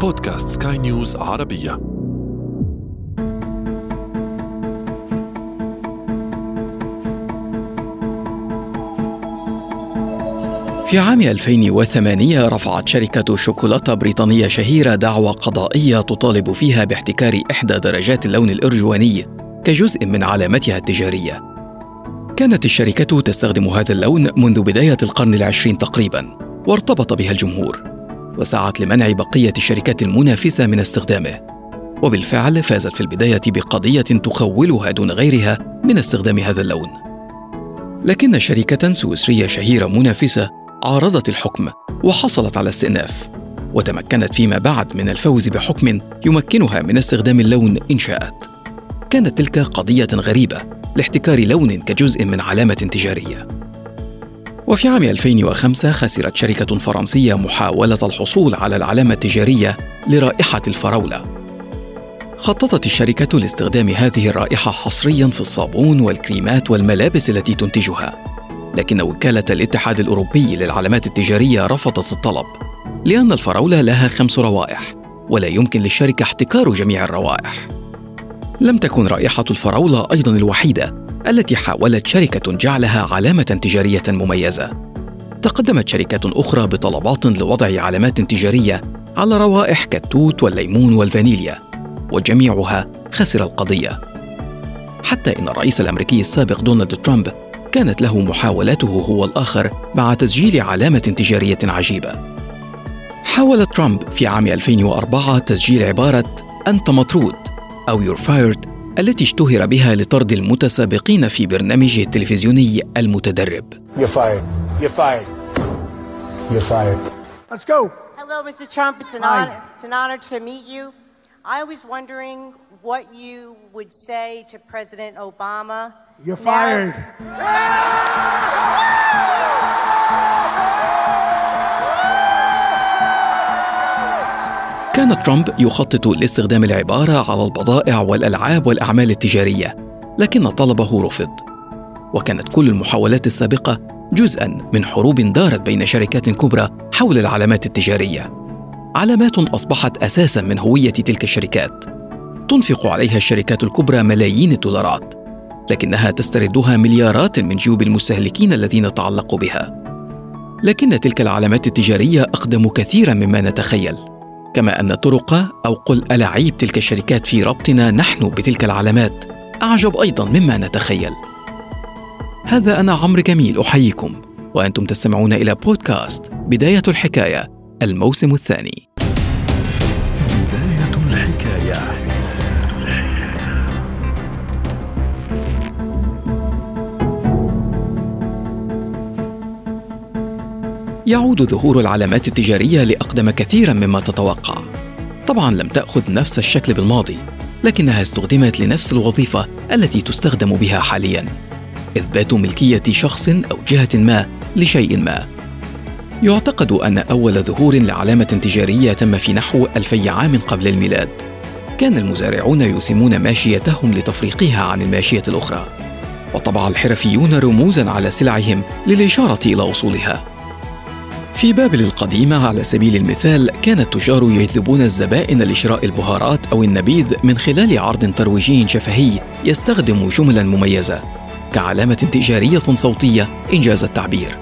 بودكاست سكاي نيوز عربية في عام 2008 رفعت شركة شوكولاتة بريطانية شهيرة دعوى قضائية تطالب فيها باحتكار إحدى درجات اللون الأرجواني كجزء من علامتها التجارية. كانت الشركة تستخدم هذا اللون منذ بداية القرن العشرين تقريبا، وارتبط بها الجمهور، وسعت لمنع بقية الشركات المنافسة من استخدامه. وبالفعل فازت في البداية بقضية تخولها دون غيرها من استخدام هذا اللون. لكن شركة سويسرية شهيرة منافسة عارضت الحكم وحصلت على استئناف وتمكنت فيما بعد من الفوز بحكم يمكنها من استخدام اللون إن شاءت كانت تلك قضية غريبة لاحتكار لون كجزء من علامة تجارية وفي عام 2005 خسرت شركة فرنسية محاولة الحصول على العلامة التجارية لرائحة الفراولة. خططت الشركة لاستخدام هذه الرائحة حصريا في الصابون والكريمات والملابس التي تنتجها. لكن وكالة الاتحاد الأوروبي للعلامات التجارية رفضت الطلب لأن الفراولة لها خمس روائح ولا يمكن للشركة احتكار جميع الروائح. لم تكن رائحة الفراولة أيضا الوحيدة التي حاولت شركة جعلها علامة تجارية مميزة تقدمت شركات أخرى بطلبات لوضع علامات تجارية على روائح كالتوت والليمون والفانيليا وجميعها خسر القضية حتى إن الرئيس الأمريكي السابق دونالد ترامب كانت له محاولاته هو الآخر مع تسجيل علامة تجارية عجيبة. حاول ترامب في عام 2004 تسجيل عبارة أنت مطرود أو You're fired التي اشتهر بها لطرد المتسابقين في برنامجه التلفزيوني المتدرب. You're fired. You're fired. You're fired. Let's go. Hello, Mr. Trump. It's an, honor, it's an honor to meet you. I was wondering what you would say to President Obama You're fired. كان ترامب يخطط لاستخدام العبارة على البضائع والألعاب والأعمال التجارية، لكن طلبه رفض. وكانت كل المحاولات السابقة جزءا من حروب دارت بين شركات كبرى حول العلامات التجارية. علامات أصبحت أساسا من هوية تلك الشركات. تنفق عليها الشركات الكبرى ملايين الدولارات لكنها تستردها مليارات من جيوب المستهلكين الذين تعلقوا بها لكن تلك العلامات التجارية أقدم كثيرا مما نتخيل كما أن طرق أو قل ألاعيب تلك الشركات في ربطنا نحن بتلك العلامات. أعجب أيضا مما نتخيل. هذا أنا عمرو جميل أحييكم. وأنتم تستمعون إلى بودكاست بداية الحكاية الموسم الثاني. يعود ظهور العلامات التجارية لأقدم كثيرا مما تتوقع. طبعا لم تأخذ نفس الشكل بالماضي، لكنها استخدمت لنفس الوظيفة التي تستخدم بها حاليا. إثبات ملكية شخص أو جهة ما لشيء ما. يعتقد أن أول ظهور لعلامة تجارية تم في نحو ألفي عام قبل الميلاد. كان المزارعون يسمون ماشيتهم لتفريقها عن الماشية الأخرى. وطبع الحرفيون رموزا على سلعهم للإشارة إلى أصولها. في بابل القديمة على سبيل المثال كان التجار يجذبون الزبائن لشراء البهارات أو النبيذ من خلال عرض ترويجي شفهي يستخدم جملا مميزة كعلامة تجارية صوتية إنجاز التعبير.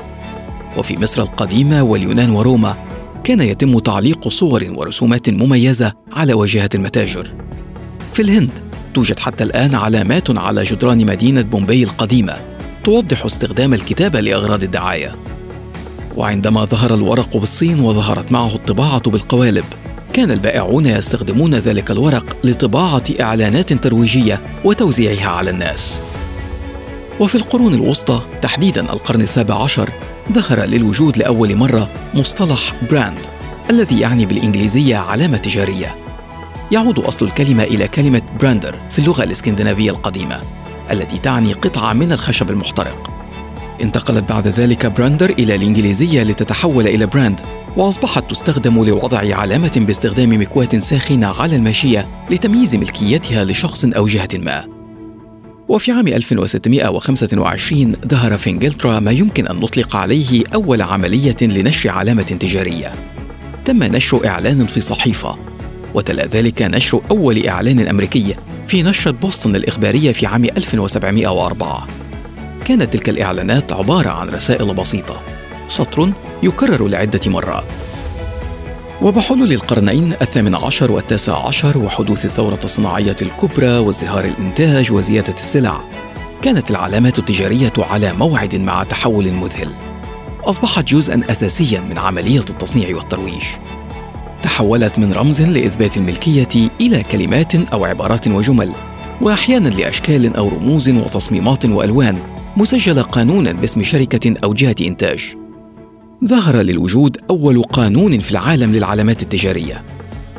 وفي مصر القديمة واليونان وروما كان يتم تعليق صور ورسومات مميزة على واجهة المتاجر. في الهند توجد حتى الآن علامات على جدران مدينة بومبي القديمة توضح استخدام الكتابة لأغراض الدعاية. وعندما ظهر الورق بالصين وظهرت معه الطباعة بالقوالب كان البائعون يستخدمون ذلك الورق لطباعة إعلانات ترويجية وتوزيعها على الناس. وفي القرون الوسطى تحديدا القرن السابع عشر ظهر للوجود لأول مرة مصطلح براند الذي يعني بالإنجليزية علامة تجارية. يعود أصل الكلمة إلى كلمة brandr في اللغة الإسكندنافية القديمة التي تعني قطعة من الخشب المحترق. انتقلت بعد ذلك brandr إلى الإنجليزية لتتحول إلى brand وأصبحت تستخدم لوضع علامة باستخدام مكواة ساخنة على الماشية لتمييز ملكيتها لشخص أو جهة ما. وفي عام 1625 ظهر في انجلترا ما يمكن أن نطلق عليه أول عملية لنشر علامة تجارية. تم نشر إعلان في صحيفة وتلا ذلك نشر أول إعلان أمريكي في نشرة بوسطن الإخبارية في عام 1704 كانت تلك الإعلانات عبارة عن رسائل بسيطة. سطر يكرر لعدة مرات. وبحلول القرنين الثامن عشر والتاسع عشر وحدوث الثورة الصناعية الكبرى وازدهار الإنتاج وزيادة السلع كانت العلامات التجارية على موعد مع تحول مذهل. أصبحت جزءا أساسيا من عملية التصنيع والترويج. تحولت من رمز لإثبات الملكية إلى كلمات أو عبارات وجمل وأحيانا لأشكال أو رموز وتصميمات وألوان. مسجلة قانونا باسم شركة أو جهة إنتاج. ظهر للوجود أول قانون في العالم للعلامات التجارية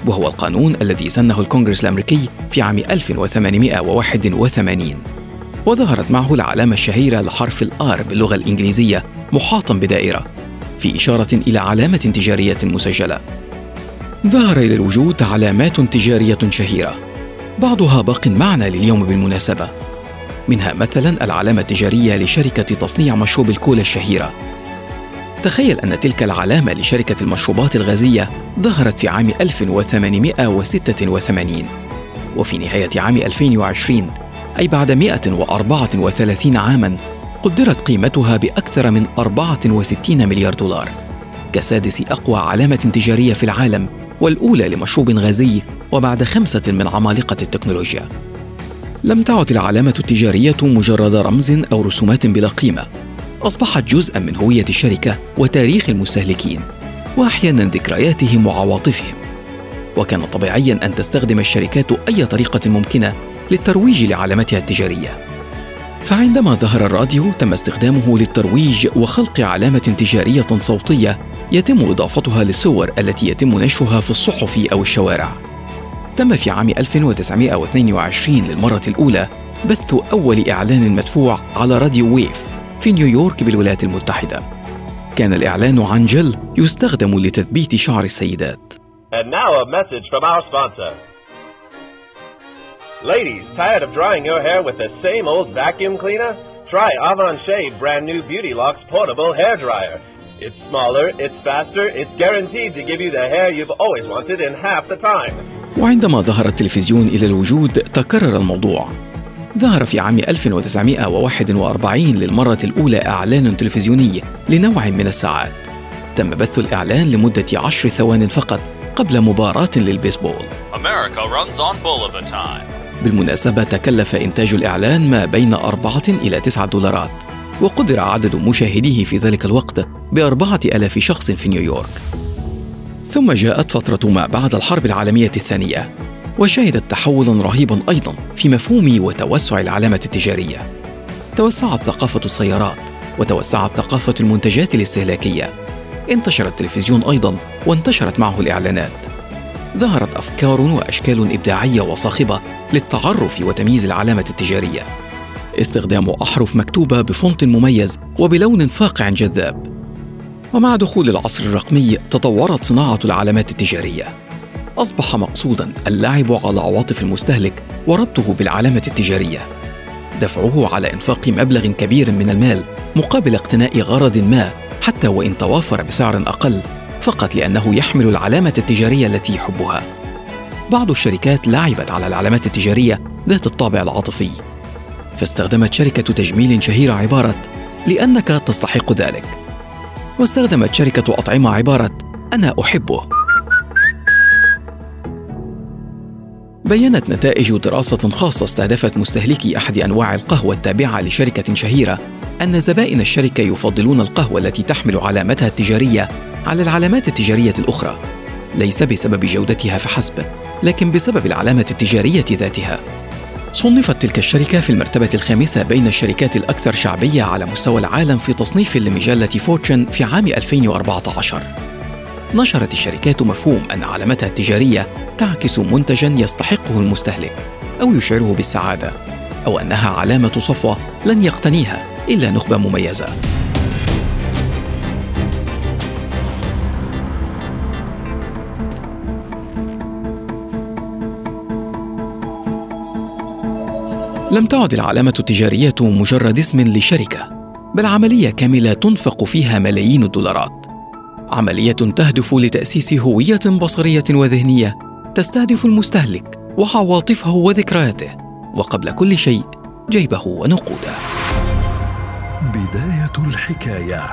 وهو القانون الذي سنه الكونغرس الأمريكي في عام 1881 وظهرت معه العلامة الشهيرة لحرف الآر باللغة الإنجليزية محاطا بدائرة في إشارة إلى علامة تجارية مسجلة. ظهر إلى الوجود علامات تجارية شهيرة بعضها باق معنا لليوم بالمناسبة. منها مثلا العلامة التجارية لشركة تصنيع مشروب الكولا الشهيرة. تخيل أن تلك العلامة لشركة المشروبات الغازية ظهرت في عام 1886 وفي نهاية عام 2020 أي بعد 134 عاماً قدرت قيمتها بأكثر من 64 مليار دولار. كسادس أقوى علامة تجارية في العالم والأولى لمشروب غازي وبعد خمسة من عمالقة التكنولوجيا. لم تعد العلامة التجارية مجرد رمز أو رسومات بلا قيمة. أصبحت جزءا من هوية الشركة وتاريخ المستهلكين وأحيانا ذكرياتهم وعواطفهم. وكان طبيعيا أن تستخدم الشركات أي طريقة ممكنة للترويج لعلامتها التجارية. فعندما ظهر الراديو تم استخدامه للترويج وخلق علامة تجارية صوتية يتم إضافتها للصور التي يتم نشرها في الصحف أو الشوارع. تم في عام 1922 للمرة الأولى بث أول إعلان مدفوع على راديو ويف في نيويورك بالولايات المتحدة كان الإعلان عن جل يستخدم لتثبيت شعر السيدات And now a message from our sponsor. Ladies, tired of drying your hair with the same old vacuum cleaner? Try Avon Shave brand new Beauty Locks portable hair dryer. It's smaller, it's faster, it's guaranteed to give you the hair you've always wanted in half the time. وعندما ظهر التلفزيون إلى الوجود تكرر الموضوع. ظهر في عام 1941 للمرة الأولى إعلان تلفزيوني لنوع من الساعات. تم بث الإعلان لمدة عشر ثوان فقط قبل مباراة للبيسبول. بالمناسبة تكلف إنتاج الإعلان ما بين أربعة إلى تسعة دولارات وقدر عدد مشاهديه في ذلك الوقت بأربعة ألاف شخص في نيويورك. ثم جاءت فترة ما بعد الحرب العالمية الثانية وشهدت تحولا رهيبا أيضا في مفهوم وتوسع العلامة التجارية. توسعت ثقافة السيارات وتوسعت ثقافة المنتجات الاستهلاكية. انتشر التلفزيون أيضا وانتشرت معه الإعلانات. ظهرت أفكار وأشكال إبداعية وصاخبة للتعرف وتمييز العلامة التجارية. استخدام أحرف مكتوبة بفونت مميز وبلون فاقع جذاب. ومع دخول العصر الرقمي تطورت صناعة العلامات التجارية. أصبح مقصودا اللعب على عواطف المستهلك وربطه بالعلامة التجارية. دفعه على إنفاق مبلغ كبير من المال مقابل اقتناء غرض ما حتى وإن توافر بسعر أقل فقط لأنه يحمل العلامة التجارية التي يحبها. بعض الشركات لعبت على العلامات التجارية ذات الطابع العاطفي. فاستخدمت شركة تجميل شهيرة عبارة لأنك تستحق ذلك. واستخدمت شركة أطعمة عبارة أنا أحبه. بينت نتائج دراسة خاصة استهدفت مستهلكي أحد أنواع القهوة التابعة لشركة شهيرة أن زبائن الشركة يفضلون القهوة التي تحمل علامتها التجارية على العلامات التجارية الأخرى ليس بسبب جودتها فحسب لكن بسبب العلامة التجارية ذاتها. صنفت تلك الشركة في المرتبة الخامسة بين الشركات الأكثر شعبية على مستوى العالم في تصنيف لمجلة فورتشن في عام 2014 نشرت الشركات مفهوم أن علامتها التجارية تعكس منتجا يستحقه المستهلك أو يشعره بالسعادة أو أنها علامة صفوة لن يقتنيها إلا نخبة مميزة. لم تعد العلامة التجارية مجرد اسم لشركة بل عملية كاملة تنفق فيها ملايين الدولارات. عملية تهدف لتأسيس هوية بصرية وذهنية تستهدف المستهلك وعواطفه وذكرياته وقبل كل شيء جيبه ونقوده. بداية الحكاية.